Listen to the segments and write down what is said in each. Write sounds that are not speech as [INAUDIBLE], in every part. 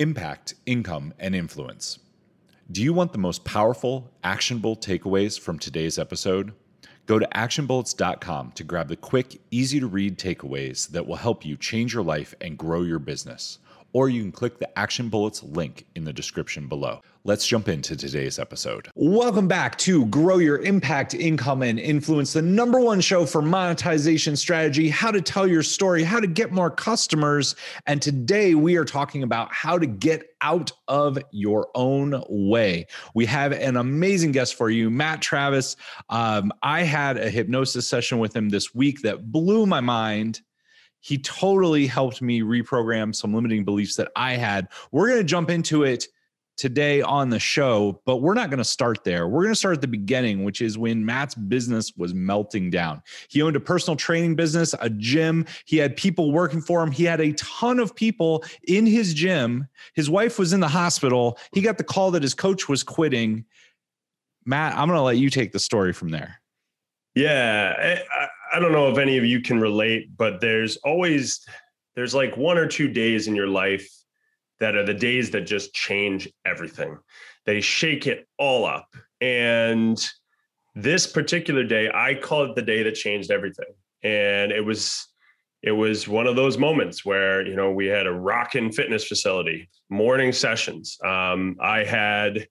Impact, income, and influence. Do you want the most powerful, actionable takeaways from today's episode? Go to actionbullets.com to grab the quick, easy to read takeaways that will help you change your life and grow your business. Or you can click the Action Bullets link in the description below. Let's jump into today's episode. Welcome back to Grow Your Impact, Income, and Influence, the number one show for monetization strategy, how to tell your story, how to get more customers. And today we are talking about how to get out of your own way. We have an amazing guest for you, Matt Travis. Um, I had a hypnosis session with him this week that blew my mind he totally helped me reprogram some limiting beliefs that I had. We're going to jump into it today on the show, but we're not going to start there. We're going to start at the beginning, which is when Matt's business was melting down. He owned a personal training business, a gym. He had people working for him. He had a ton of people in his gym. His wife was in the hospital. He got the call that his coach was quitting. Matt, I'm going to let you take the story from there. Yeah, eh, I don't know if any of you can relate, but there's always there's like one or two days in your life that are the days that just change everything. They shake it all up. And this particular day, I call it the day that changed everything. And it was it was one of those moments where you know we had a rockin' fitness facility, morning sessions. Um, I had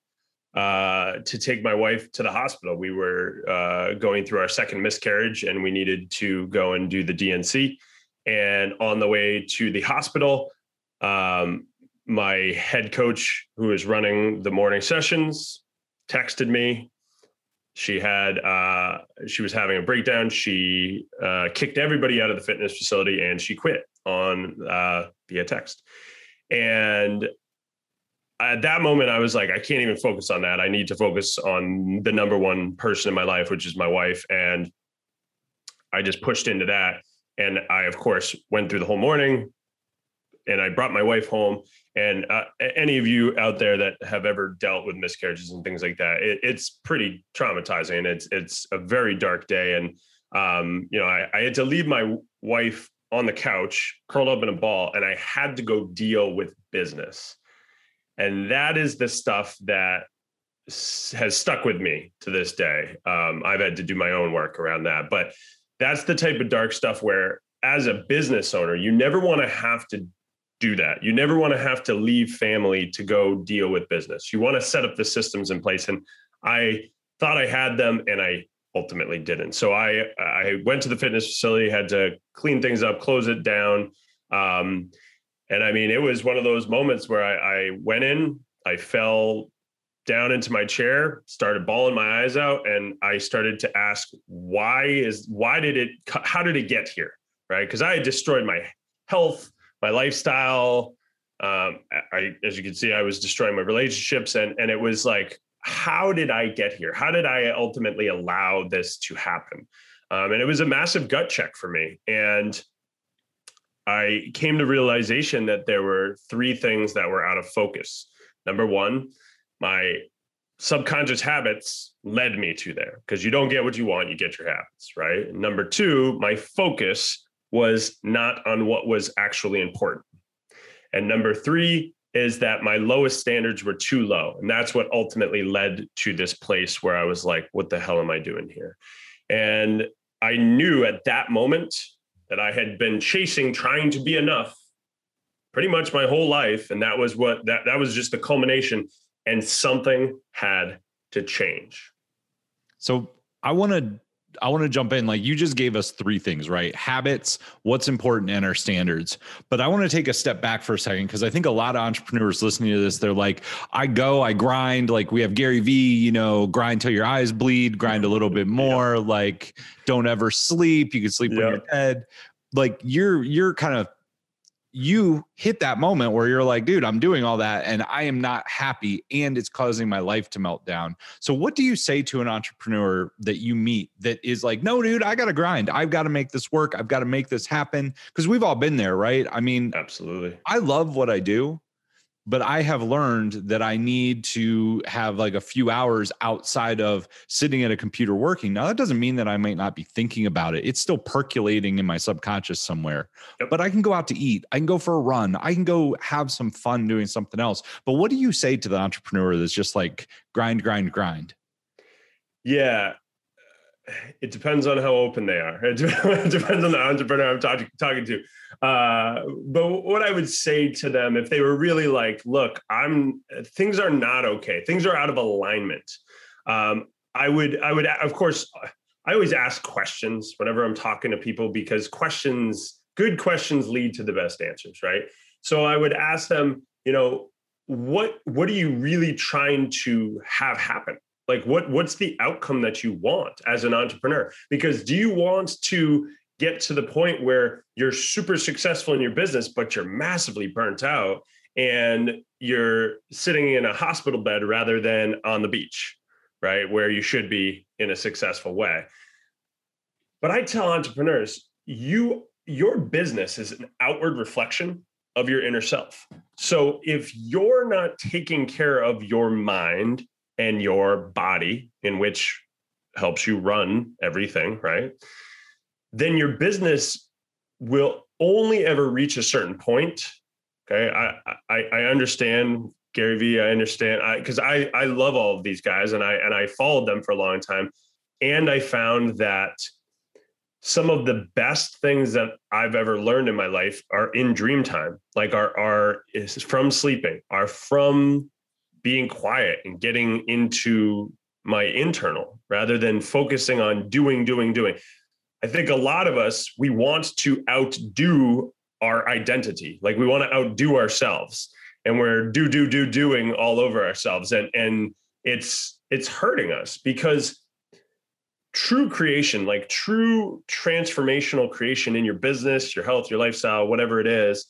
uh, to take my wife to the hospital. We were uh, going through our second miscarriage, and we needed to go and do the D&C. And on the way to the hospital, um, my head coach, who is running the morning sessions, texted me. She had uh, she was having a breakdown. She uh, kicked everybody out of the fitness facility and she quit on uh, via text. And at that moment, I was like, I can't even focus on that. I need to focus on the number one person in my life, which is my wife. And I just pushed into that. And I, of course, went through the whole morning, and I brought my wife home. And uh, any of you out there that have ever dealt with miscarriages and things like that, it, it's pretty traumatizing. It's it's a very dark day, and um, you know, I, I had to leave my wife on the couch, curled up in a ball, and I had to go deal with business. And that is the stuff that has stuck with me to this day. Um, I've had to do my own work around that, but that's the type of dark stuff where, as a business owner, you never want to have to do that. You never want to have to leave family to go deal with business. You want to set up the systems in place. And I thought I had them and I ultimately didn't. So I I went to the fitness facility, had to clean things up, close it down. Um, and I mean, it was one of those moments where I, I went in, I fell down into my chair, started bawling my eyes out, and I started to ask, why is why did it how did it get here? Right. Because I had destroyed my health, my lifestyle. Um, I, as you can see, I was destroying my relationships, and and it was like, how did I get here? How did I ultimately allow this to happen? Um, and it was a massive gut check for me. And I came to realization that there were three things that were out of focus. Number one, my subconscious habits led me to there because you don't get what you want, you get your habits, right? Number two, my focus was not on what was actually important. And number three is that my lowest standards were too low. And that's what ultimately led to this place where I was like, what the hell am I doing here? And I knew at that moment that I had been chasing, trying to be enough pretty much my whole life. And that was what that that was just the culmination. And something had to change. So I want to I want to jump in. Like you just gave us three things, right? Habits, what's important, and our standards. But I want to take a step back for a second because I think a lot of entrepreneurs listening to this, they're like, I go, I grind. Like we have Gary Vee, you know, grind till your eyes bleed, grind a little bit [LAUGHS] more. Yeah. Like don't ever sleep. You can sleep yeah. when you're dead. Like you're you're kind of you hit that moment where you're like, dude, I'm doing all that and I am not happy and it's causing my life to melt down. So, what do you say to an entrepreneur that you meet that is like, no, dude, I got to grind. I've got to make this work. I've got to make this happen? Because we've all been there, right? I mean, absolutely. I love what I do, but I have learned that I need to have like a few hours outside of sitting at a computer working. Now, that doesn't mean that I might not be thinking about it. It's still percolating in my subconscious somewhere, yep. but I can go out to eat. I can go for a run. I can go have some fun doing something else. But what do you say to the entrepreneur that's just like grind, grind, grind? Yeah it depends on how open they are. It [LAUGHS] depends on the entrepreneur I'm talking talking to. Uh, but what I would say to them, if they were really like, "Look, I'm things are not okay. Things are out of alignment," um, I would, I would, of course, I always ask questions whenever I'm talking to people because questions, good questions, lead to the best answers, right? So I would ask them, you know, what what are you really trying to have happen? Like what what's the outcome that you want as an entrepreneur? Because do you want to get to the point where you're super successful in your business but you're massively burnt out and you're sitting in a hospital bed rather than on the beach right where you should be in a successful way? But i tell entrepreneurs you your business is an outward reflection of your inner self. So if you're not taking care of your mind and your body, in which helps you run everything, right? Then your business will only ever reach a certain point. Okay. I I, I understand Gary Vee. I understand I because I I love all of these guys and I and I followed them for a long time. And I found that some of the best things that I've ever learned in my life are in dream time, like are are is from sleeping, are from being quiet and getting into my internal rather than focusing on doing, doing, doing. I think a lot of us, we want to outdo our identity. Like we want to outdo ourselves and we're do, do, do, doing all over ourselves. And, and it's, it's hurting us because true creation, like true transformational creation in your business, your health, your lifestyle, whatever it is,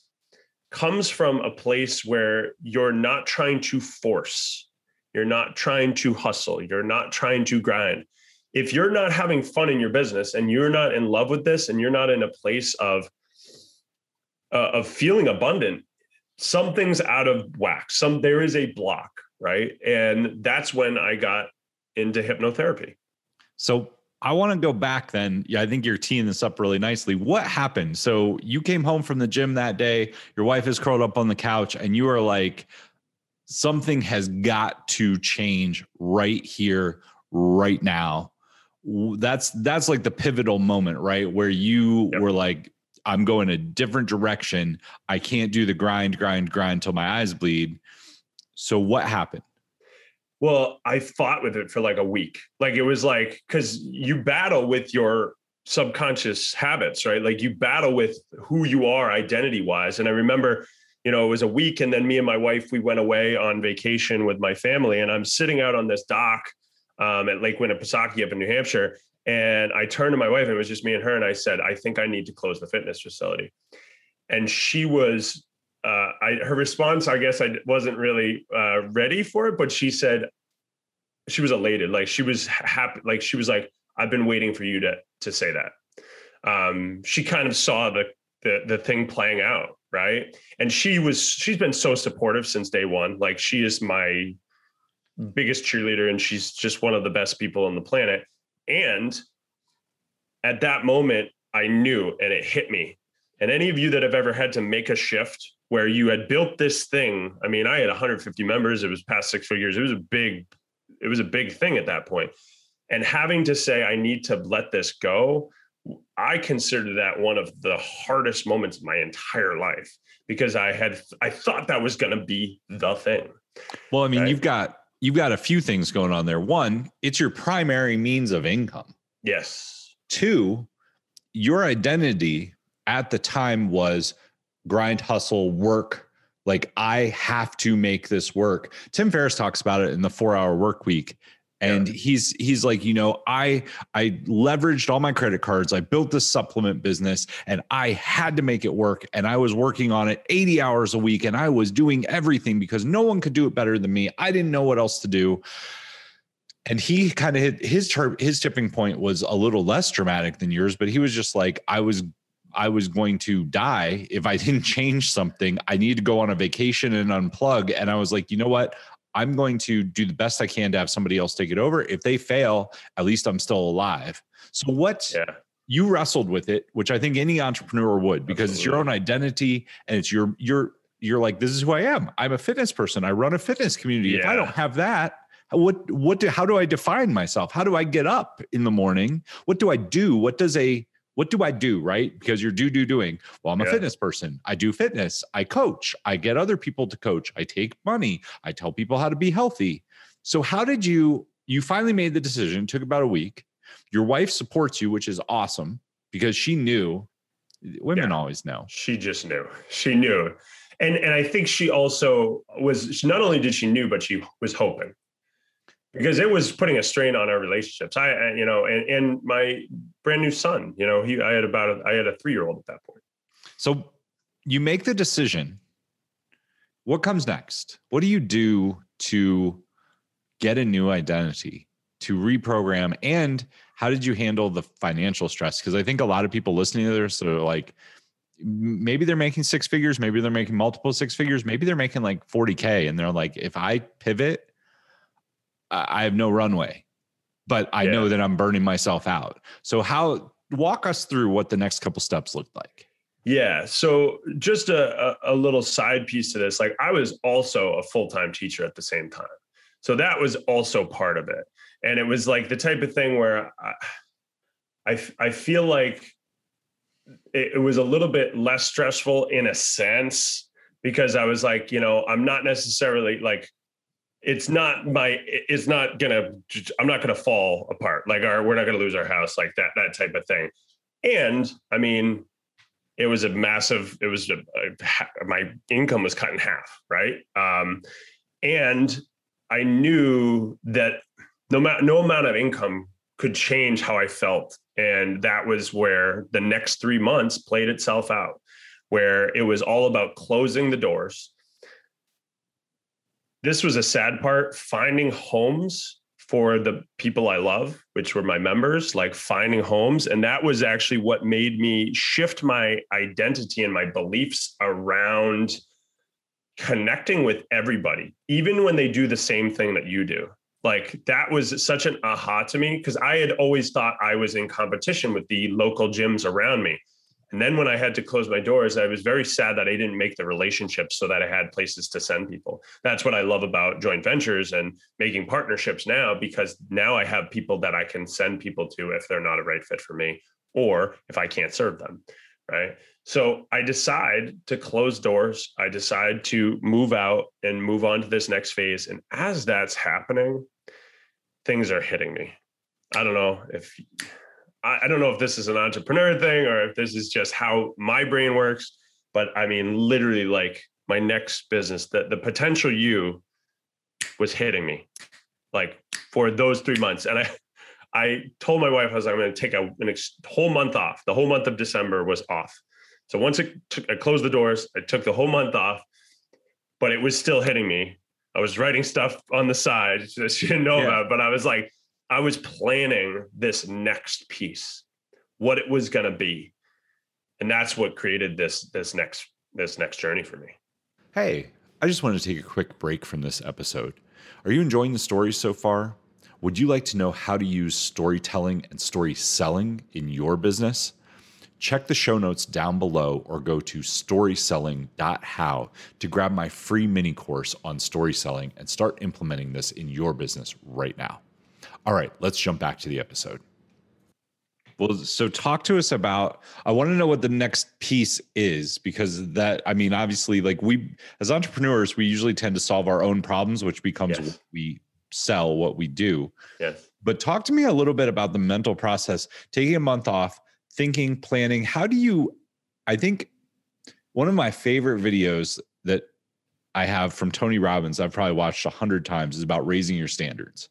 comes from a place where you're not trying to force, you're not trying to hustle, you're not trying to grind. If you're not having fun in your business and you're not in love with this and you're not in a place of uh, of feeling abundant, something's out of whack. Some there is a block, right? And that's when I got into hypnotherapy. So I want to go back then. Yeah, I think you're teeing this up really nicely. What happened? So you came home from the gym that day, your wife is curled up on the couch, and you are like, something has got to change right here, right now. That's that's like the pivotal moment, right? Where you yep. were like, I'm going a different direction. I can't do the grind, grind, grind till my eyes bleed. So what happened? Well, I fought with it for like a week. Like it was like because you battle with your subconscious habits, right? Like you battle with who you are identity wise. And I remember, you know, it was a week, and then me and my wife we went away on vacation with my family, and I'm sitting out on this dock um, at Lake Winnipesaukee up in New Hampshire, and I turned to my wife, and it was just me and her, and I said, I think I need to close the fitness facility. And she was uh, I, her response, I guess I wasn't really uh, ready for it, but she said she was elated. Like she was happy. Like she was like, I've been waiting for you to, to say that. Um, she kind of saw the, the, the thing playing out. Right. And she was, she's been so supportive since day one. Like she is my biggest cheerleader and she's just one of the best people on the planet. And at that moment, I knew and it hit me. And any of you that have ever had to make a shift where you had built this thing. I mean, I had 150 members. It was past six figures. It was a big, it was a big thing at that point. And having to say, I need to let this go, I consider that one of the hardest moments of my entire life because I had I thought that was going to be the thing. Well, I mean, you've got you've got a few things going on there. One, it's your primary means of income. Yes. Two, your identity at the time was grind, hustle, work. Like I have to make this work. Tim Ferriss talks about it in the four hour work week. And yeah. he's he's like, you know, I I leveraged all my credit cards. I built this supplement business and I had to make it work. And I was working on it 80 hours a week and I was doing everything because no one could do it better than me. I didn't know what else to do and he kind of hit his his tipping point was a little less dramatic than yours but he was just like i was I was going to die if I [LAUGHS] didn't change something. I need to go on a vacation and unplug. And I was like, you know what? I'm going to do the best I can to have somebody else take it over. If they fail, at least I'm still alive. So what yeah. you wrestled with it, which I think any entrepreneur would, because Absolutely. it's your own identity and it's your your you're like, this is who I am. I'm a fitness person. I run a fitness community. Yeah. If I don't have that, what what do how do I define myself? How do I get up in the morning? What do I do? What does a what do I do, right? Because you're do do doing. Well, I'm a yeah. fitness person. I do fitness. I coach. I get other people to coach. I take money. I tell people how to be healthy. So how did you you finally made the decision, took about a week. Your wife supports you, which is awesome because she knew women yeah. always know. She just knew. She knew. And and I think she also was not only did she knew, but she was hoping because it was putting a strain on our relationships. I, you know, and, and my brand new son, you know, he, I had about, a, I had a three-year-old at that point. So you make the decision. What comes next? What do you do to get a new identity, to reprogram? And how did you handle the financial stress? Because I think a lot of people listening to this are like, maybe they're making six figures, maybe they're making multiple six figures, maybe they're making like 40K. And they're like, if I pivot, I have no runway, but I yeah. know that I'm burning myself out. So how walk us through what the next couple steps looked like? Yeah. So just a, a, little side piece to this, like I was also a full-time teacher at the same time. So that was also part of it. And it was like the type of thing where I, I, I feel like it, it was a little bit less stressful in a sense because I was like, you know, I'm not necessarily like it's not my it's not gonna i'm not gonna fall apart. Like our we're not gonna lose our house like that that type of thing. And i mean it was a massive it was a, a, my income was cut in half right? Um and i knew that no matter no amount of income could change how i felt. And that was where the next three months played itself out where it was all about closing the doors this was a sad part finding homes for the people I love, which were my members, like finding homes. And that was actually what made me shift my identity and my beliefs around connecting with everybody, even when they do the same thing that you do. Like that was such an aha to me because I had always thought I was in competition with the local gyms around me. And then when I had to close my doors, I was very sad that I didn't make the relationships so that I had places to send people. That's what I love about joint ventures and making partnerships now, because now I have people that I can send people to if they're not a right fit for me or if I can't serve them. Right. So I decide to close doors. I decide to move out and move on to this next phase. And as that's happening, things are hitting me. I don't know if I, I don't know if this is an entrepreneur thing or if this is just how my brain works, but I mean, literally, like my next business, the, the potential you was hitting me like for those three months. And I, I told my wife I was like, I'm going to take a ex- whole month off. The whole month of December was off. So once it took, I closed the doors, I took the whole month off, but it was still hitting me. I was writing stuff on the side that she didn't know yeah. about, but I was like, I was planning this next piece, what it was going to be. And that's what created this this next this next journey for me. Hey, I just wanted to take a quick break from this episode. Are you enjoying the stories so far? Would you like to know how to use storytelling and story selling in your business? Check the show notes down below or go to storyselling.how to grab my free mini course on story selling and start implementing this in your business right now. All right, let's jump back to the episode. Well, so talk to us about. I want to know what the next piece is because that, I mean, obviously, like we as entrepreneurs, we usually tend to solve our own problems, which becomes yes. what we sell, what we do. Yes. But talk to me a little bit about the mental process, taking a month off, thinking, planning. How do you, I think one of my favorite videos that I have from Tony Robbins, I've probably watched a hundred times, is about raising your standards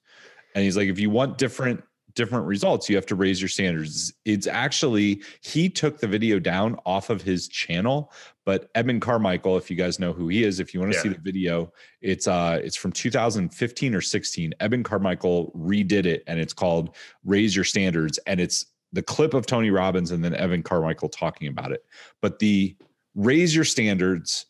and he's like if you want different different results you have to raise your standards it's actually he took the video down off of his channel but Evan Carmichael if you guys know who he is if you want to yeah. see the video it's uh it's from 2015 or 16 Evan Carmichael redid it and it's called raise your standards and it's the clip of Tony Robbins and then Evan Carmichael talking about it. But the raise your standards,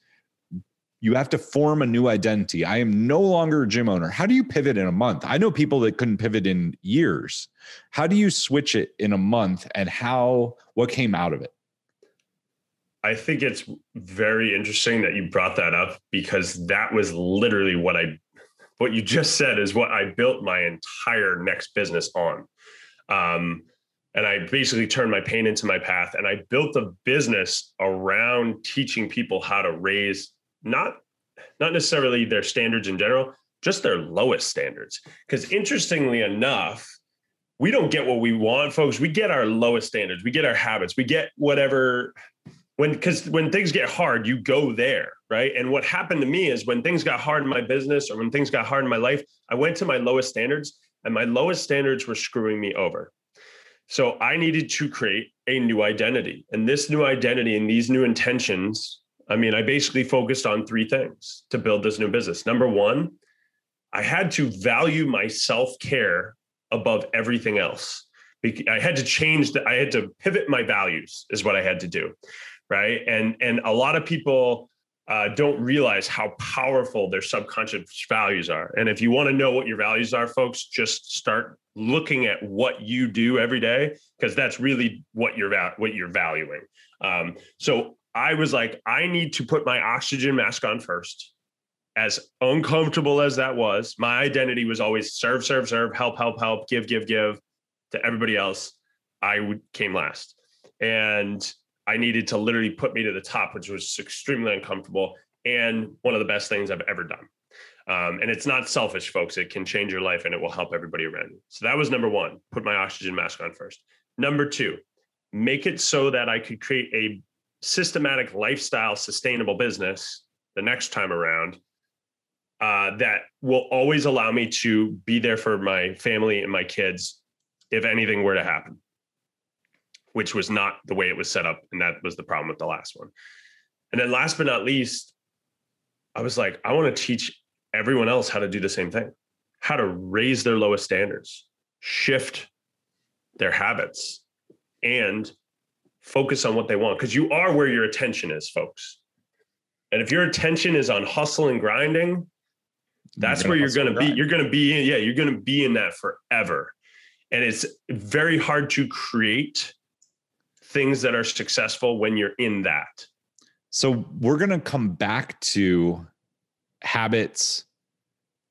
you have to form a new identity. I am no longer a gym owner. How do you pivot in a month? I know people that couldn't pivot in years. How do you switch it in a month and how what came out of it? I think it's very interesting that you brought that up because that was literally what I what you just said is what I built my entire next business on. Um, and I basically turned my pain into my path and I built a business around teaching people how to raise not not necessarily their standards in general, just their lowest standards. Because interestingly enough, we don't get what we want, folks. We get our lowest standards. We get our habits. We get whatever when because when things get hard, you go there, right? And what happened to me is when things got hard in my business or when things got hard in my life, I went to my lowest standards, and my lowest standards were screwing me over. So I needed to create a new identity. And this new identity and these new intentions I mean, I basically focused on three things to build this new business. Number one, I had to value my self care above everything else. I had to change that. I had to pivot my values, is what I had to do, right? And and a lot of people uh, don't realize how powerful their subconscious values are. And if you want to know what your values are, folks, just start looking at what you do every day because that's really what you're what you're valuing. Um, so I was like, I need to put my oxygen mask on first. As uncomfortable as that was, my identity was always serve, serve, serve, help, help, help, give, give, give to everybody else. I came last. And I needed to literally put me to the top, which was extremely uncomfortable and one of the best things I've ever done. Um, and it's not selfish, folks. It can change your life and it will help everybody around you. So that was number one put my oxygen mask on first. Number two, make it so that I could create a systematic lifestyle sustainable business the next time around uh, that will always allow me to be there for my family and my kids if anything were to happen which was not the way it was set up and that was the problem with the last one. And then last but not least i was like i want to teach everyone else how to do the same thing how to raise their lowest standards shift their habits and focus on what they want because you are where your attention is, folks. And if your attention is on hustle and grinding, that's you're where you're going to be. You're going to be in, yeah, you're going to be in that forever. And it's very hard to create things that are successful when you're in that. So we're going to come back to habits,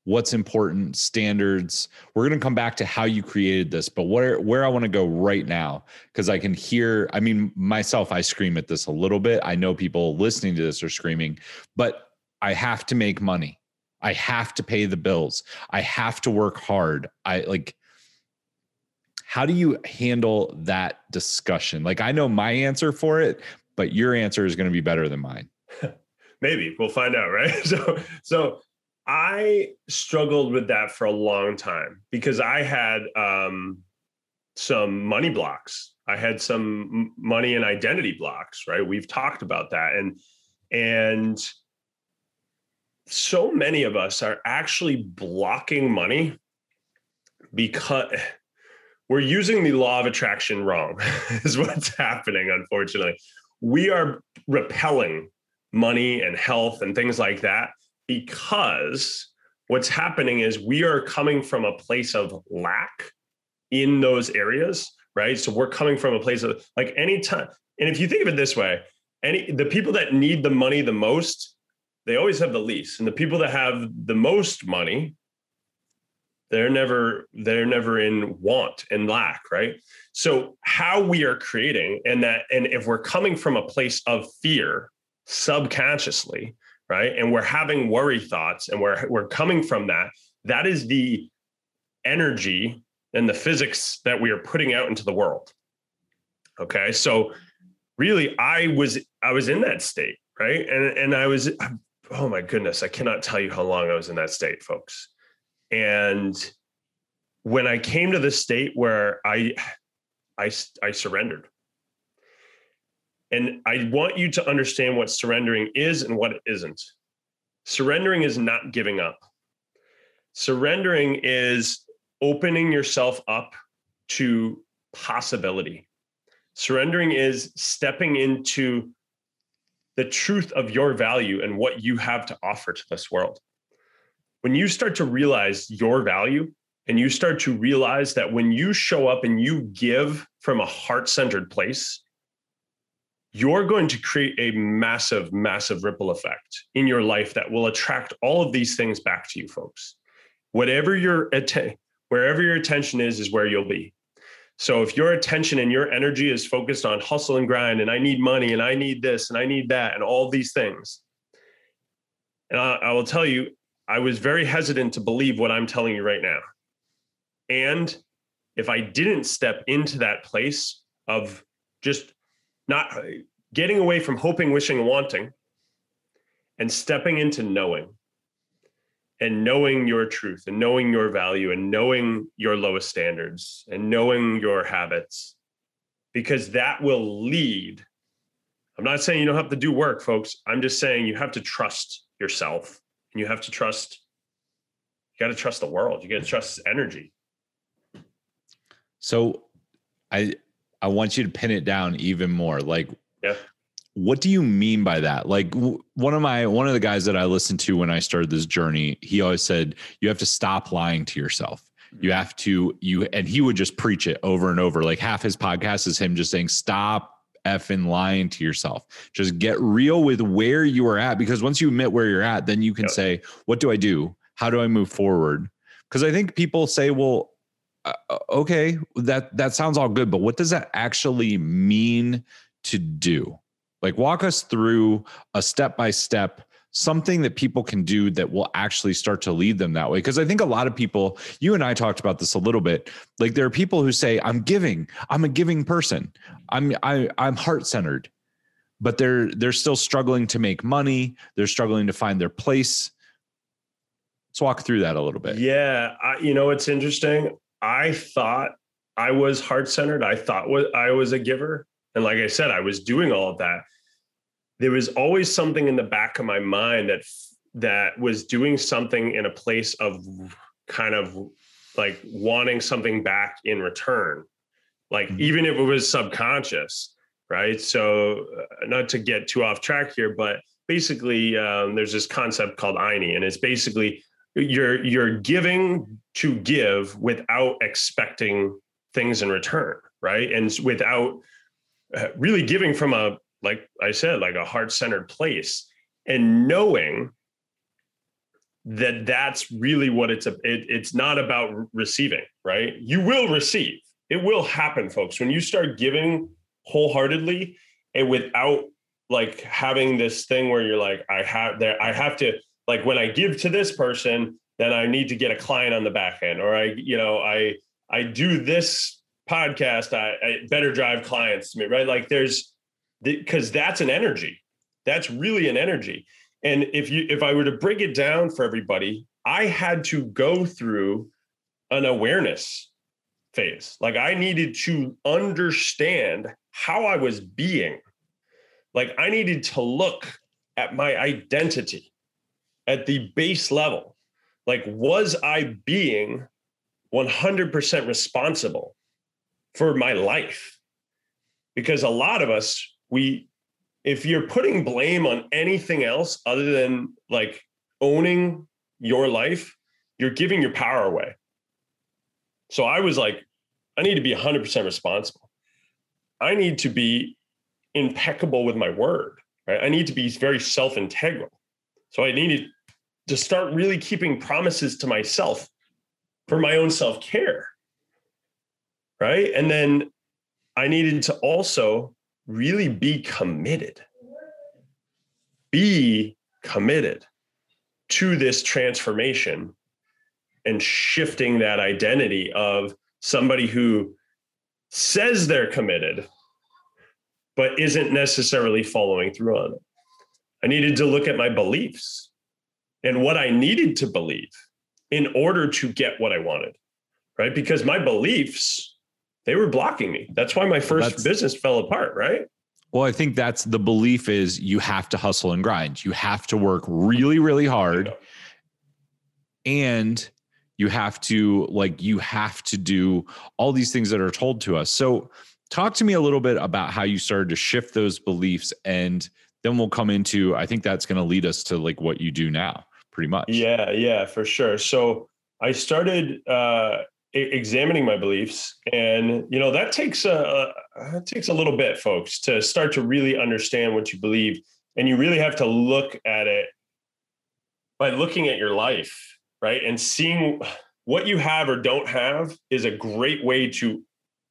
what's important, standards. We're going to come back to how you created this, but where where I want to go right now because I can hear I mean myself I scream at this a little bit. I know people listening to this are screaming, but I have to make money. I have to pay the bills. I have to work hard. I like how do you handle that discussion? Like I know my answer for it, but your answer is going to be better than mine. [LAUGHS] Maybe we'll find out, right? [LAUGHS] So so I struggled with that for a long time because I had um, some money blocks. I had some money and identity blocks, right? We've talked about that, and and so many of us are actually blocking money because we're using the law of attraction wrong. [LAUGHS] is what's happening. Unfortunately, we are repelling money and health and things like that because what's happening is we are coming from a place of lack in those areas, right? So we're coming from a place of like anytime. And if you think of it this way, any the people that need the money the most, they always have the least. And the people that have the most money, they're never they're never in want and lack, right? So how we are creating and that and if we're coming from a place of fear subconsciously, right? And we're having worry thoughts and we're we're coming from that. That is the energy and the physics that we are putting out into the world. Okay? So really I was I was in that state, right? And and I was oh my goodness, I cannot tell you how long I was in that state, folks. And when I came to the state where I I I surrendered. And I want you to understand what surrendering is and what it isn't. Surrendering is not giving up. Surrendering is opening yourself up to possibility. Surrendering is stepping into the truth of your value and what you have to offer to this world. When you start to realize your value and you start to realize that when you show up and you give from a heart centered place, you're going to create a massive, massive ripple effect in your life that will attract all of these things back to you, folks. Whatever your att- wherever your attention is, is where you'll be. So if your attention and your energy is focused on hustle and grind, and I need money, and I need this, and I need that, and all these things, and I, I will tell you, I was very hesitant to believe what I'm telling you right now. And if I didn't step into that place of just not getting away from hoping, wishing, wanting, and stepping into knowing, and knowing your truth and knowing your value and knowing your lowest standards and knowing your habits because that will lead i'm not saying you don't have to do work folks. I'm just saying you have to trust yourself and you have to trust you got to trust the world. You got to trust energy. So i i want you to pin it down even more. Like yeah. what do you mean by that? Like w- one of my one of the guys that i listened to when i started this journey he always said you have to stop lying to yourself. Mm-hmm. You have to you and he would just preach it over and over. Like half his podcast is him just saying stop effing lying to yourself. Just get real with where you are at because once you admit where you're at then you can Yep. say what do i do? How do i move forward? Because i think people say well uh, okay that that sounds all good but what does that actually mean to do? Like walk us through a step by step something that people can do that will actually start to lead them that way. Because i think a lot of people you and i talked about this a little bit like there are people who say i'm giving i'm a giving person. I'm I, i'm heart centered but they're they're still struggling to make money. They're struggling to find their place. Let's walk through that a little bit. Yeah I, you know it's interesting i thought i was heart-centered. I thought i was a giver. And like i said i was doing all of that. There was always something in the back of my mind that that was doing something in a place of kind of like wanting something back in return. Like Mhm. even if it was subconscious right? So uh, not to get too off track here but basically um, there's this concept called Ine, and it's basically you're you're giving to give without expecting things in return right? And without uh, really giving from a like i said like a heart-centered place and knowing that that's really what it's a it, it's not about receiving right? You will receive. It will happen folks. When you start giving wholeheartedly and without like having this thing where you're like i have there i have to like when i give to this person then i need to get a client on the back end or i you know i i do this podcast i, I better drive clients to me right? Like there's because that's an energy. That's really an energy. And if you if i were to break it down for everybody i had to go through an awareness phase. Like i needed to understand how i was being. Like i needed to look at my identity at the base level like was i being 100% responsible for my life? Because a lot of us we if you're putting blame on anything else other than like owning your life you're giving your power away. So i was like i need to be 100% responsible. I need to be impeccable with my word right? I need to be very self-integral. So i needed to start really keeping promises to myself for my own self-care right? And then i needed to also really be committed be committed to this transformation and shifting that identity of somebody who says they're committed but isn't necessarily following through on it. I needed to look at my beliefs and what i needed to believe in order to get what i wanted right? Because my beliefs they were blocking me. That's why my first That's- business fell apart right? Well, I think that's the belief is you have to hustle and grind. You have to work really, really hard. And You have to like you have to do all these things that are told to us. So talk to me a little bit about how you started to shift those beliefs and then we'll come into I think that's going to lead us to like what you do now pretty much. Yeah, yeah, for sure. So I started uh examining my beliefs and you know that takes a, that takes a little bit folks to start to really understand what you believe and you really have to look at it by looking at your life right and seeing what you have or don't have is a great way to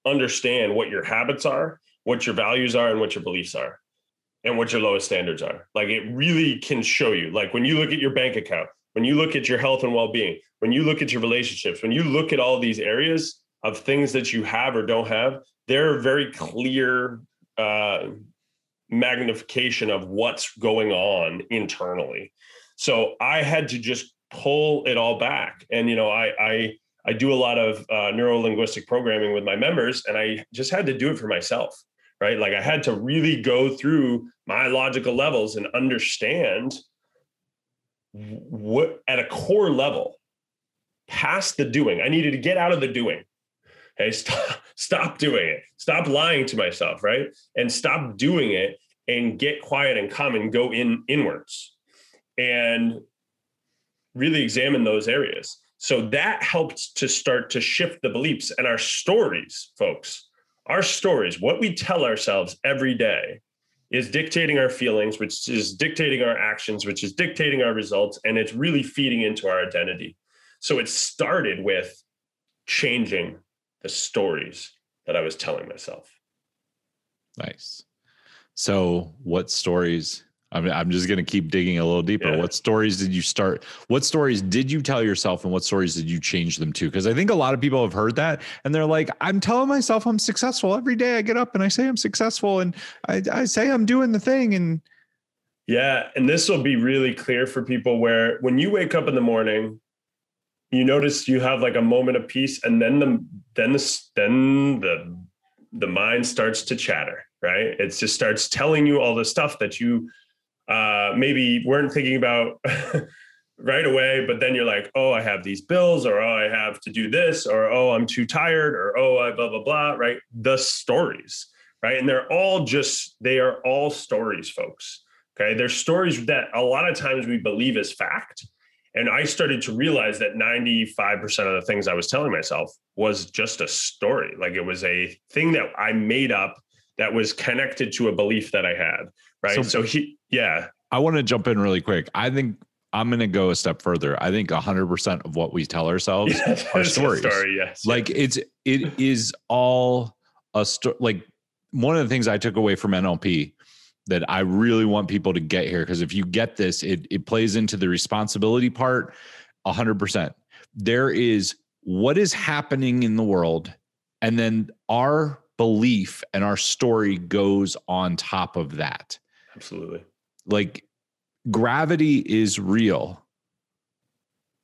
understand what your habits are what your values are and what your beliefs are and what your lowest standards are. Like it really can show you. Like when you look at your bank account when you look at your health and well-being when you look at your relationships when you look at all these areas of things that you have or don't have there are very clear uh, magnification of what's going on internally. So i had to just pull it all back. And you know i i i do a lot of uh, neuro linguistic programming with my members and i just had to do it for myself right? Like i had to really go through my logical levels and understand what at a core level past the doing. I needed to get out of the doing. Hey [LAUGHS] stop stop doing it. Stop lying to myself right? And stop doing it and get quiet and calm and go in inwards. And really examine those areas. So that helped to start to shift the beliefs and our stories folks. Our stories what we tell ourselves every day is dictating our feelings, which is dictating our actions, which is dictating our results, and it's really feeding into our identity. So it started with changing the stories that I was telling myself. Nice. So, what stories I mean, I'm just going to keep digging a little deeper. Yeah. What stories did you start? What stories did you tell yourself, and what stories did you change them to? Because I think a lot of people have heard that, and they're like, "I'm telling myself I'm successful every day. I get up and I say I'm successful, and I, I say I'm doing the thing." And yeah, and this will be really clear for people where when you wake up in the morning, you notice you have like a moment of peace, and then the then the then the the mind starts to chatter. Right? It just starts telling you all the stuff that you uh, maybe weren't thinking about [LAUGHS] right away, but then you're like, oh, I have these bills, or oh, I have to do this, or oh, I'm too tired, or oh, I blah, blah, blah, right? The stories, right? And they're all just, they are all stories, folks. Okay. They're stories that a lot of times we believe is fact. And I started to realize that 95% of the things I was telling myself was just a story. Like it was a thing that I made up that was connected to a belief that I had. Right. So, so he, yeah. I want to jump in really quick. I think I'm going to go a step further. I think 100% of what we tell ourselves [LAUGHS] yeah, are stories. Story, yes. Like it's it is all a story. Like one of the things I took away from NLP that I really want people to get here because if you get this, it it plays into the responsibility part 100%. There is what is happening in the world and then our belief and our story goes on top of that. Absolutely. Like gravity is real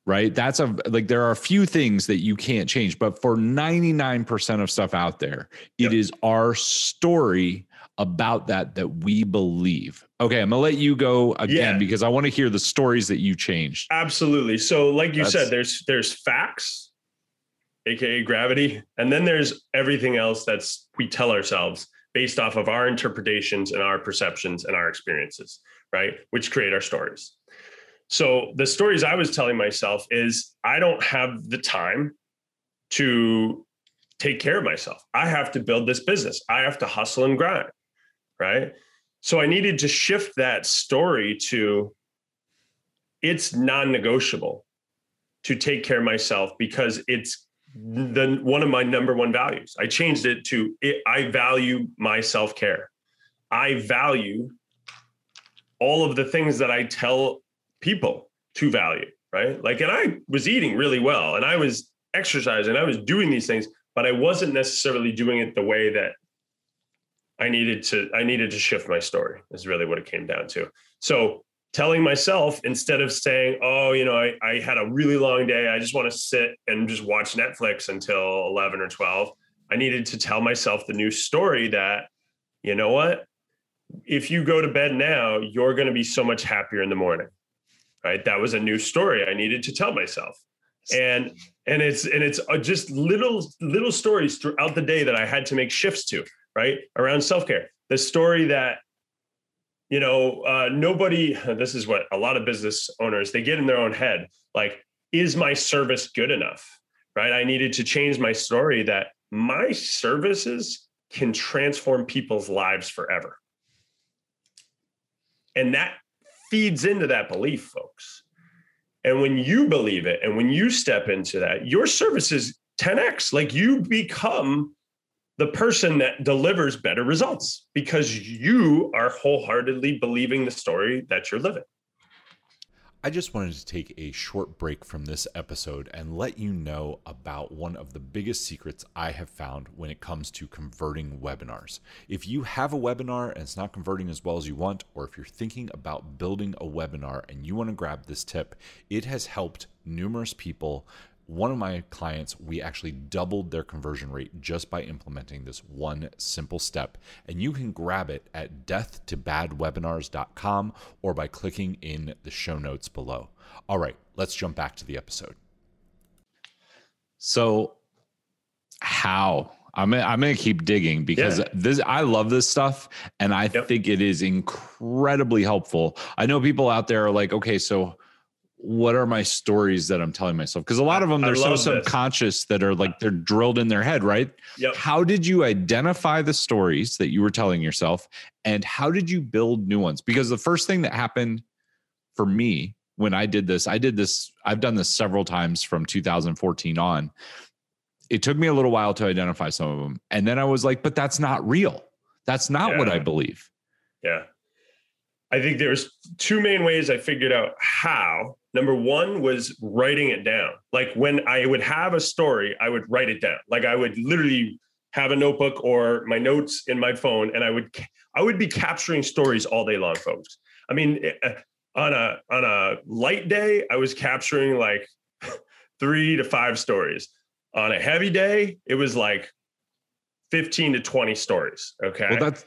right? That's a like there are a few things that you can't change but for 99% of stuff out there yep. it is our story about that that we believe. Okay i'm gonna let you go again yeah. because i want to hear the stories that you changed. Absolutely. So like you that's, said there's there's facts aka gravity and then there's everything else that's we tell ourselves based off of our interpretations and our perceptions and our experiences, right? Which create our stories. So the stories I was telling myself is I don't have the time to take care of myself. I have to build this business. I have to hustle and grind, right? So I needed to shift that story to it's non-negotiable to take care of myself because it's the one of my number one values. I changed it to it, I value my self care. I value all of the things that I tell people to value, right? Like, and I was eating really well and I was exercising, I was doing these things, but I wasn't necessarily doing it the way that I needed to. I needed to shift my story. Is really what it came down to. So telling myself instead of saying, oh, you know, I, I had a really long day. I just want to sit and just watch Netflix until 11 or 12. I needed to tell myself the new story that, you know what? If you go to bed now, you're going to be so much happier in the morning. Right. That was a new story I needed to tell myself. and and it's and it's uh, just little little stories throughout the day that I had to make shifts to right around self care. The story that you know uh, nobody. [LAUGHS] This is what a lot of business owners they get in their own head. Like, is my service good enough? Right. I needed to change my story that my services can transform people's lives forever. And that feeds into that belief, folks. And when you believe it and when you step into that, your services 10x. Like you become the person that delivers better results because you are wholeheartedly believing the story that you're living. I just wanted to take a short break from this episode and let you know about one of the biggest secrets I have found when it comes to converting webinars. If you have a webinar and it's not converting as well as you want, or if you're thinking about building a webinar and you want to grab this tip, it has helped numerous people one of my clients, we actually doubled their conversion rate just by implementing this one simple step. And you can grab it at deathtobadwebinars.com or by clicking in the show notes below. All right, let's jump back to the episode. So, how? I'm I'm gonna keep digging because yeah. this I love this stuff and I yep. think it is incredibly helpful. I know people out there are like, okay, so what are my stories that I'm telling myself? Because a lot of them they're so subconscious that are like they're drilled in their head, right? Yep. How did you identify the stories that you were telling yourself and how did you build new ones? Because the first thing that happened for me when I did this, I did this, I've done this several times from 2014 on. It took me a little while to identify some of them. And then I was like, but that's not real. That's not yeah. what I believe. Yeah. I think there's two main ways I figured out how Number one was writing it down. Like when I would have a story, I would write it down. Like I would literally have a notebook or my notes in my phone, and I would I would be capturing stories all day long, folks. I mean, eh, eh, on a on a light day, I was capturing like [LAUGHS] three to five stories. On a heavy day, it was like 15 to 20 stories. Okay. Well, that's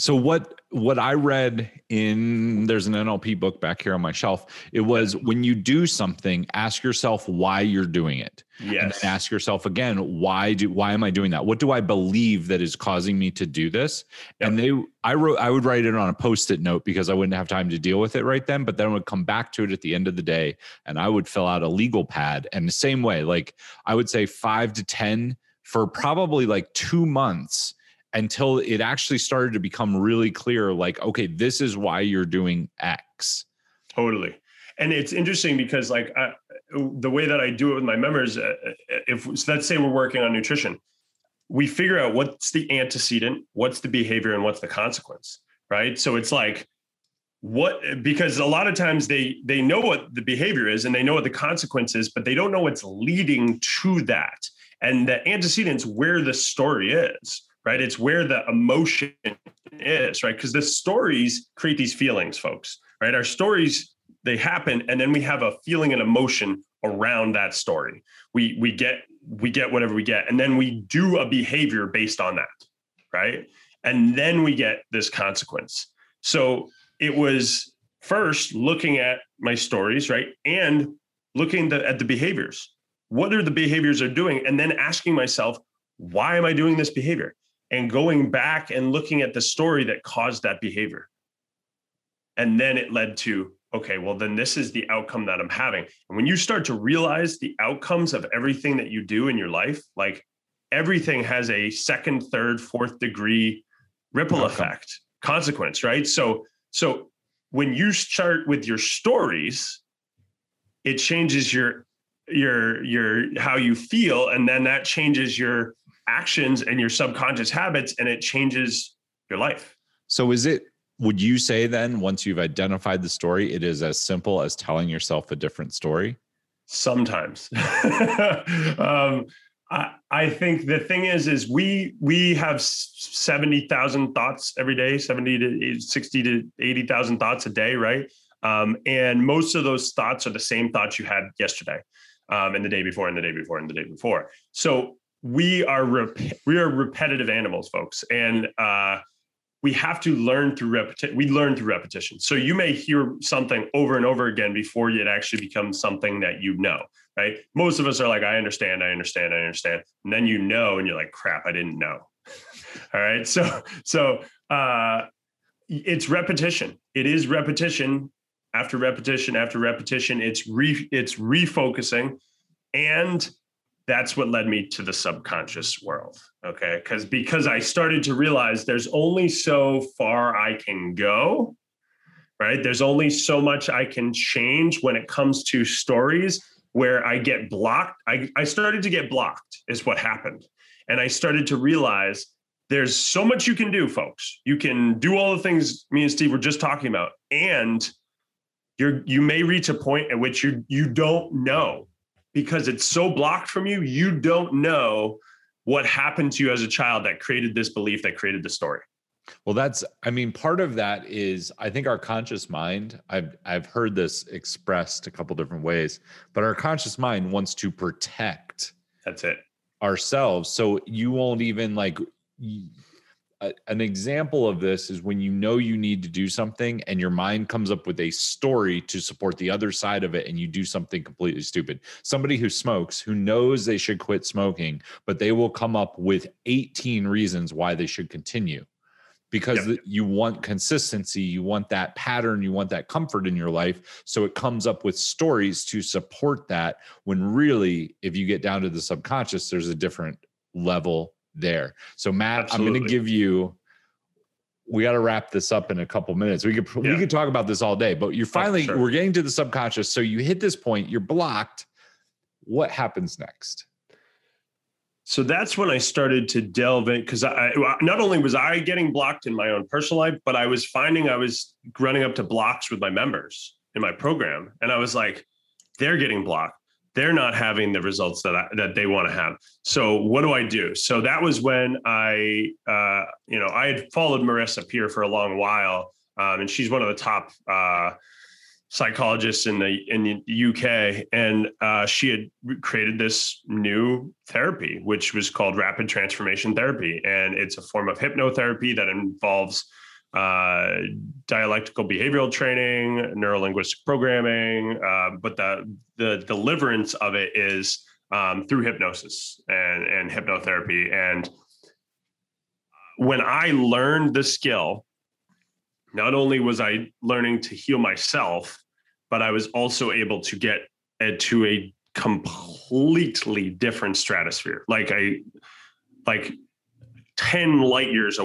so what what I read in there's an NLP book back here on my shelf. It was when you do something, ask yourself why you're doing it. Yes. And ask yourself again, why do why am I doing that? What do I believe that is causing me to do this? Yep. And they I wrote I would write it on a post-it note because I wouldn't have time to deal with it right then, but then I would come back to it at the end of the day and I would fill out a legal pad. And the same way, like I would say 5 to 10 for probably like 2 months until it actually started to become really clear like okay this is why you're doing x. Totally. And it's interesting because like I, the way that i do it with my members uh, uh, if so let's say we're working on nutrition we figure out what's the antecedent what's the behavior and what's the consequence right? So it's like what because a lot of times they they know what the behavior is and they know what the consequence is but they don't know what's leading to that. And the antecedents where the story is right? It's where the emotion is, right? Because the stories create these feelings, folks, right? Our stories, they happen, and then we have a feeling and emotion around that story. We we get we get whatever we get, and then we do a behavior based on that, right? And then we get this consequence. So it was first looking at my stories, right? And looking at the behaviors. What are the behaviors they're doing? And then asking myself, why am I doing this behavior? And going back and looking at the story that caused that behavior. And then it led to, okay, well, then this is the outcome that I'm having. And when you start to realize the outcomes of everything that you do in your life, like everything has a second, third, fourth degree ripple outcome. effect consequence, right? So, so when you start with your stories, it changes your your your how you feel and then that changes your actions and your subconscious habits and it changes your life. So is it would you say then once you've identified the story it is as simple as telling yourself a different story? Sometimes. [LAUGHS] um, I, I think the thing is is we we have 70,000 thoughts every day, 70 to 60 to 80,000 thoughts a day, right? Um, and most of those thoughts are the same thoughts you had yesterday um, and the day before and the day before and the day before. So we are rep- we are repetitive animals, folks, and uh, we have to learn through repetition. We learn through repetition. So you may hear something over and over again before it actually becomes something that you know, right? Most of us are like, I understand, I understand, I understand. And then you know, and you're like, crap, I didn't know. [LAUGHS] All right. So, so uh, it's repetition. It is repetition after repetition after repetition. It's re it's refocusing. And that's what led me to the subconscious world okay? Because because i started to realize there's only so far i can go right? There's only so much i can change when it comes to stories where i get blocked. I, I started to get blocked is what happened. And i started to realize there's so much you can do folks. You can do all the things me and steve were just talking about. And you're you may reach a point at which you you don't know because it's so blocked from you, you don't know what happened to you as a child that created this belief that created the story. Well, that's I mean, part of that is I think our conscious mind, I've I've heard this expressed a couple different ways, but our conscious mind wants to protect that's it ourselves. So you won't even like an example of this is when you know you need to do something and your mind comes up with a story to support the other side of it and you do something completely stupid. Somebody who smokes, who knows they should quit smoking, but they will come up with 18 reasons why they should continue because yep. you want consistency, you want that pattern, you want that comfort in your life. So it comes up with stories to support that when really, if you get down to the subconscious, there's a different level there. So Matt, Absolutely. I'm going to give you. We got to wrap this up in a couple minutes. We could yeah. we could talk about this all day, but you're oh, finally sure. we're getting to the subconscious. So you hit this point, you're blocked. What happens next? So that's when I started to delve in because I not only was I getting blocked in my own personal life, but I was finding I was running up to blocks with my members in my program, and I was like, they're getting blocked they're not having the results that I, that they want to have. So what do I do? So that was when I, uh, you know, I had followed Marissa Peer for a long while, um, and she's one of the top uh, psychologists in the in the UK, and uh, she had created this new therapy, which was called rapid transformation therapy, and it's a form of hypnotherapy that involves uh, dialectical behavioral training, neurolinguistic programming, uh, but the the deliverance of it is um, through hypnosis and and hypnotherapy. And when I learned the skill, not only was I learning to heal myself, but I was also able to get to a completely different stratosphere. Like I, like ten light years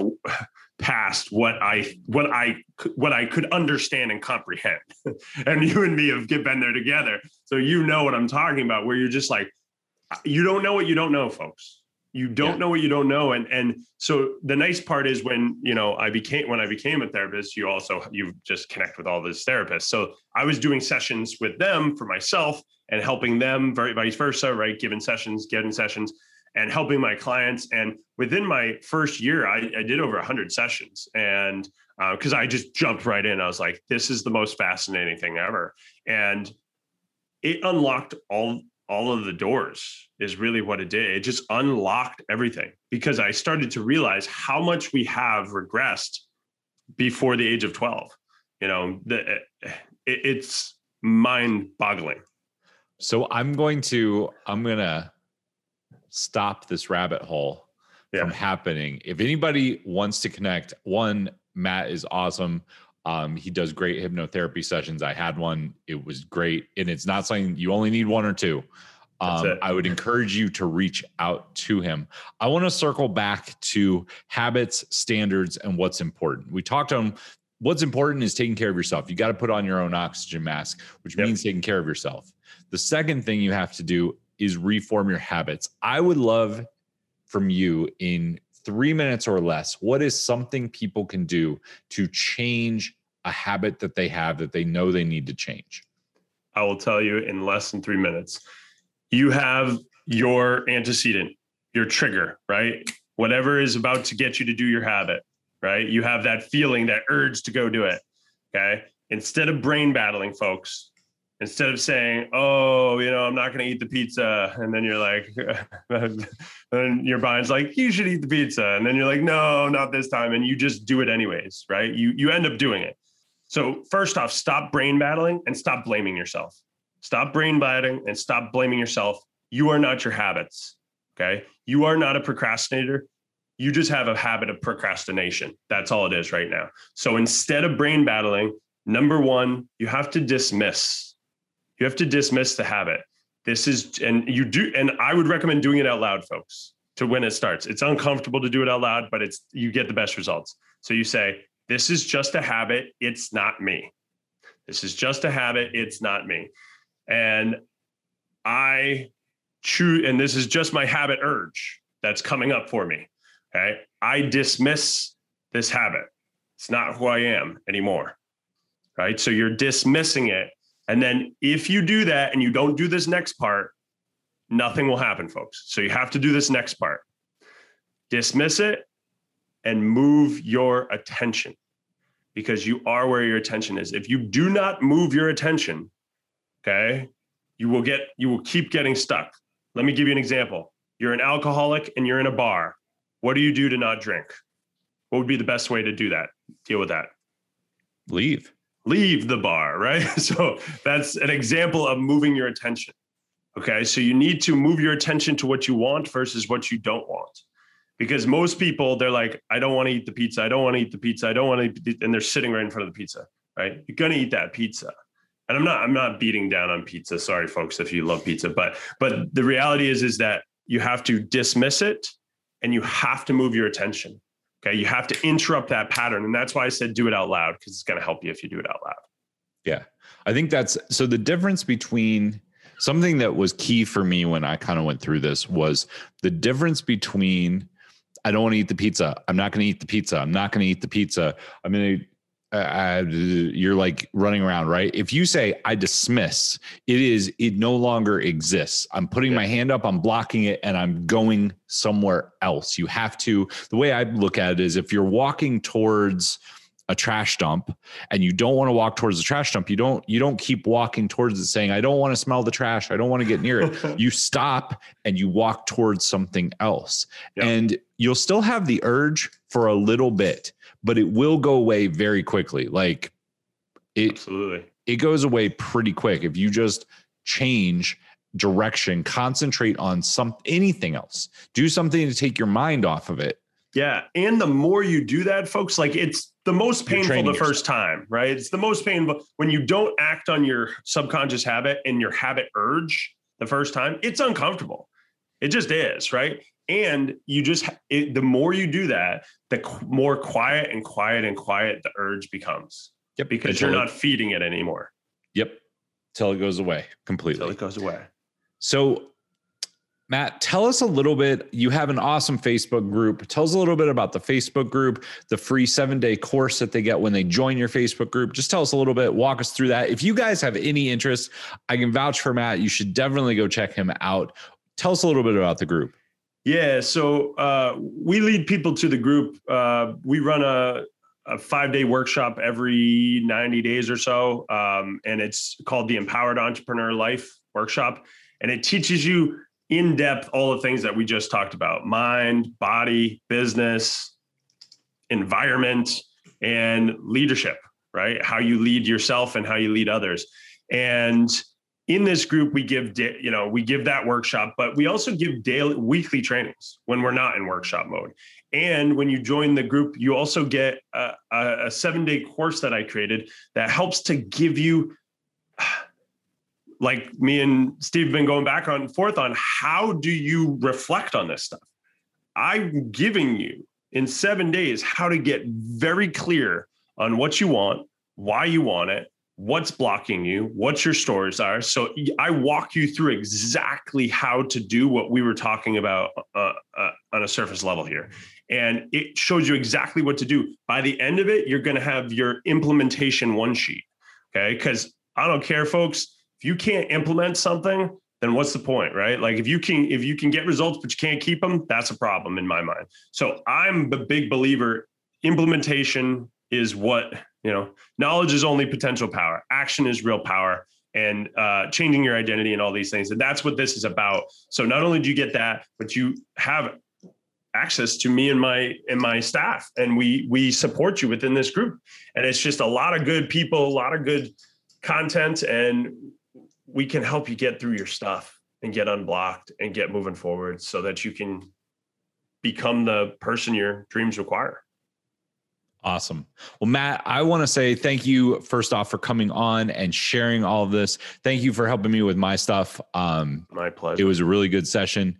past what I what I what I could understand and comprehend. [LAUGHS] and you and me have been there together, so you know what I'm talking about. Where you're just like, you don't know what you don't know, folks. You don't yeah. know what you don't know, and and so the nice part is when you know I became when I became a therapist, you also you just connect with all these therapists. So I was doing sessions with them for myself and helping them, very vice versa, right? Giving sessions, getting sessions and helping my clients. And within my first year, I, I did over 100 sessions. And because uh, I just jumped right in, I was like, this is the most fascinating thing ever. And it unlocked all all of the doors is really what it did. It just unlocked everything because I started to realize how much we have regressed before the age of 12. You know, the, it, it's mind boggling. So I'm going to, I'm going to stop this rabbit hole yeah. from happening. If anybody wants to connect, one, Matt is awesome. Um, he does great hypnotherapy sessions. I had one, it was great. And it's not something you only need one or two. Um, I would encourage you to reach out to him. I want to circle back to habits, standards, and what's important. We talked on what's important is taking care of yourself. You got to put on your own oxygen mask, which yep. means taking care of yourself. The second thing you have to do is reform your habits. I would love from you in three minutes or less what is something people can do to change a habit that they have that they know they need to change? I will tell you in less than three minutes. You have your antecedent, your trigger, right? Whatever is about to get you to do your habit, right? You have that feeling, that urge to go do it. Okay. Instead of brain battling, folks, instead of saying, "Oh, you know, I'm not going to eat the pizza," and then you're like, [LAUGHS] and your mind's like, "You should eat the pizza," and then you're like, "No, not this time," and you just do it anyways, right? You you end up doing it. So first off, stop brain battling and stop blaming yourself. Stop brain battling and stop blaming yourself. You are not your habits. Okay, you are not a procrastinator. You just have a habit of procrastination. That's all it is right now. So instead of brain battling, number one, you have to dismiss you have to dismiss the habit. This is, and you do, and I would recommend doing it out loud, folks, to when it starts. It's uncomfortable to do it out loud, but it's, you get the best results. So you say, this is just a habit. It's not me. This is just a habit. It's not me. And I choose, and this is just my habit urge that's coming up for me. Okay. I dismiss this habit. It's not who I am anymore. Right. So you're dismissing it and then if you do that and you don't do this next part, nothing will happen, folks. So you have to do this next part. Dismiss it and move your attention because you are where your attention is. If you do not move your attention, okay, you will get you will keep getting stuck. Let me give you an example. You're an alcoholic and you're in a bar. What do you do to not drink? What would be the best way to do that? Deal with that. Leave leave the bar, right? [LAUGHS] So that's an example of moving your attention. Okay. So you need to move your attention to what you want versus what you don't want. Because most people, they're like, I don't want to eat the pizza. I don't want to eat the pizza. I don't want to eat, and they're sitting right in front of the pizza, right? You're gonna eat that pizza. And I'm not, I'm not beating down on pizza. Sorry, folks, if you love pizza. But but the reality is, is that you have to dismiss it and you have to move your attention. Okay. You have to interrupt that pattern. And that's why I said do it out loud because it's going to help you if you do it out loud. Yeah. I think that's so the difference between something that was key for me when I kind of went through this was the difference between I don't want to eat the pizza. I'm not going to eat the pizza. I'm not going to eat the pizza. I'm going to uh, you're like running around, right? If you say I dismiss, it is it no longer exists. I'm putting yeah. my hand up, I'm blocking it, and I'm going somewhere else. You have to. The way I look at it is, if you're walking towards a trash dump and you don't want to walk towards the trash dump you don't you don't keep walking towards it saying i don't want to smell the trash i don't want to get near it [LAUGHS] you stop and you walk towards something else and you'll still have the urge for a little bit but it will go away very quickly. Like it absolutely it goes away pretty quick if you just change direction, concentrate on some anything else. Do something to take your mind off of it. Yeah. And the more you do that, folks, like it's the most painful the first time, right? It's the most painful when you don't act on your subconscious habit and your habit urge the first time. It's uncomfortable. It just is, right? And you just it, the more you do that the more quiet and quiet and quiet the urge becomes yep because you're not feeding it anymore yep till it goes away completely till it goes away so Matt, tell us a little bit. You have an awesome Facebook group. Tell us a little bit about the Facebook group, the free seven day course that they get when they join your Facebook group. Just tell us a little bit, walk us through that. If you guys have any interest, I can vouch for Matt. You should definitely go check him out. Tell us a little bit about the group. Yeah, so uh, we lead people to the group. Uh, we run a, a five day workshop every 90 days or so. Um, and it's called the Empowered Entrepreneur Life Workshop. And it teaches you in depth all the things that we just talked about mind, body, business, environment, and leadership, right? How you lead yourself and how you lead others. And in this group we give you know we give that workshop but we also give daily weekly trainings when we're not in workshop mode. And when you join the group you also get a, a seven day course that i created that helps to give you like me and steve have been going back and forth on how do you reflect on this stuff? I'm giving you in seven days how to get very clear on what you want why you want it what's blocking you, what your stories are. So I walk you through exactly how to do what we were talking about uh, uh, on a surface level here. And it shows you exactly what to do. By the end of it, you're going to have your implementation one sheet. Okay. Because I don't care, folks. If you can't implement something, then what's the point, right? Like if you can if you can get results but you can't keep them, that's a problem in my mind. So I'm a big believer implementation is what you know knowledge is only potential power action is real power and uh, changing your identity and all these things. And that's what this is about. So not only do you get that, but you have access to me and my and my staff and we we support you within this group and it's just a lot of good people a lot of good content and we can help you get through your stuff and get unblocked and get moving forward so that you can become the person your dreams require Awesome. Well, Matt, I want to say thank you first off for coming on and sharing all of this. Thank you for helping me with my stuff. Um, my pleasure. It was a really good session.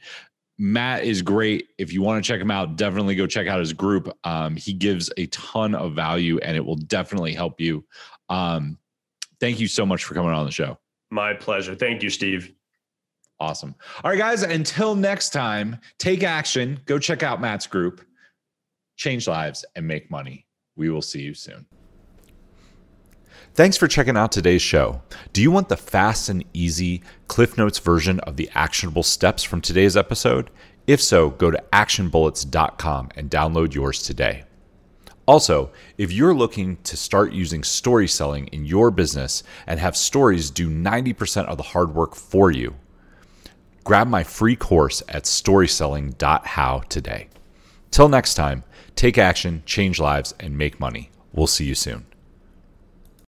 Matt is great. If you want to check him out, definitely go check out his group. Um, he gives a ton of value and it will definitely help you. Um, thank you so much for coming on the show. My pleasure. Thank you, Steve. Awesome. All right, guys, until next time, take action. Go check out Matt's group, change lives, and make money. We will see you soon. Thanks for checking out today's show. Do you want the fast and easy Cliff Notes version of the actionable steps from today's episode? If so, go to actionbullets.com and download yours today. Also, if you're looking to start using story selling in your business and have stories do 90% of the hard work for you, grab my free course at storyselling.how today. Till next time, Take action, change lives, and make money. We'll see you soon.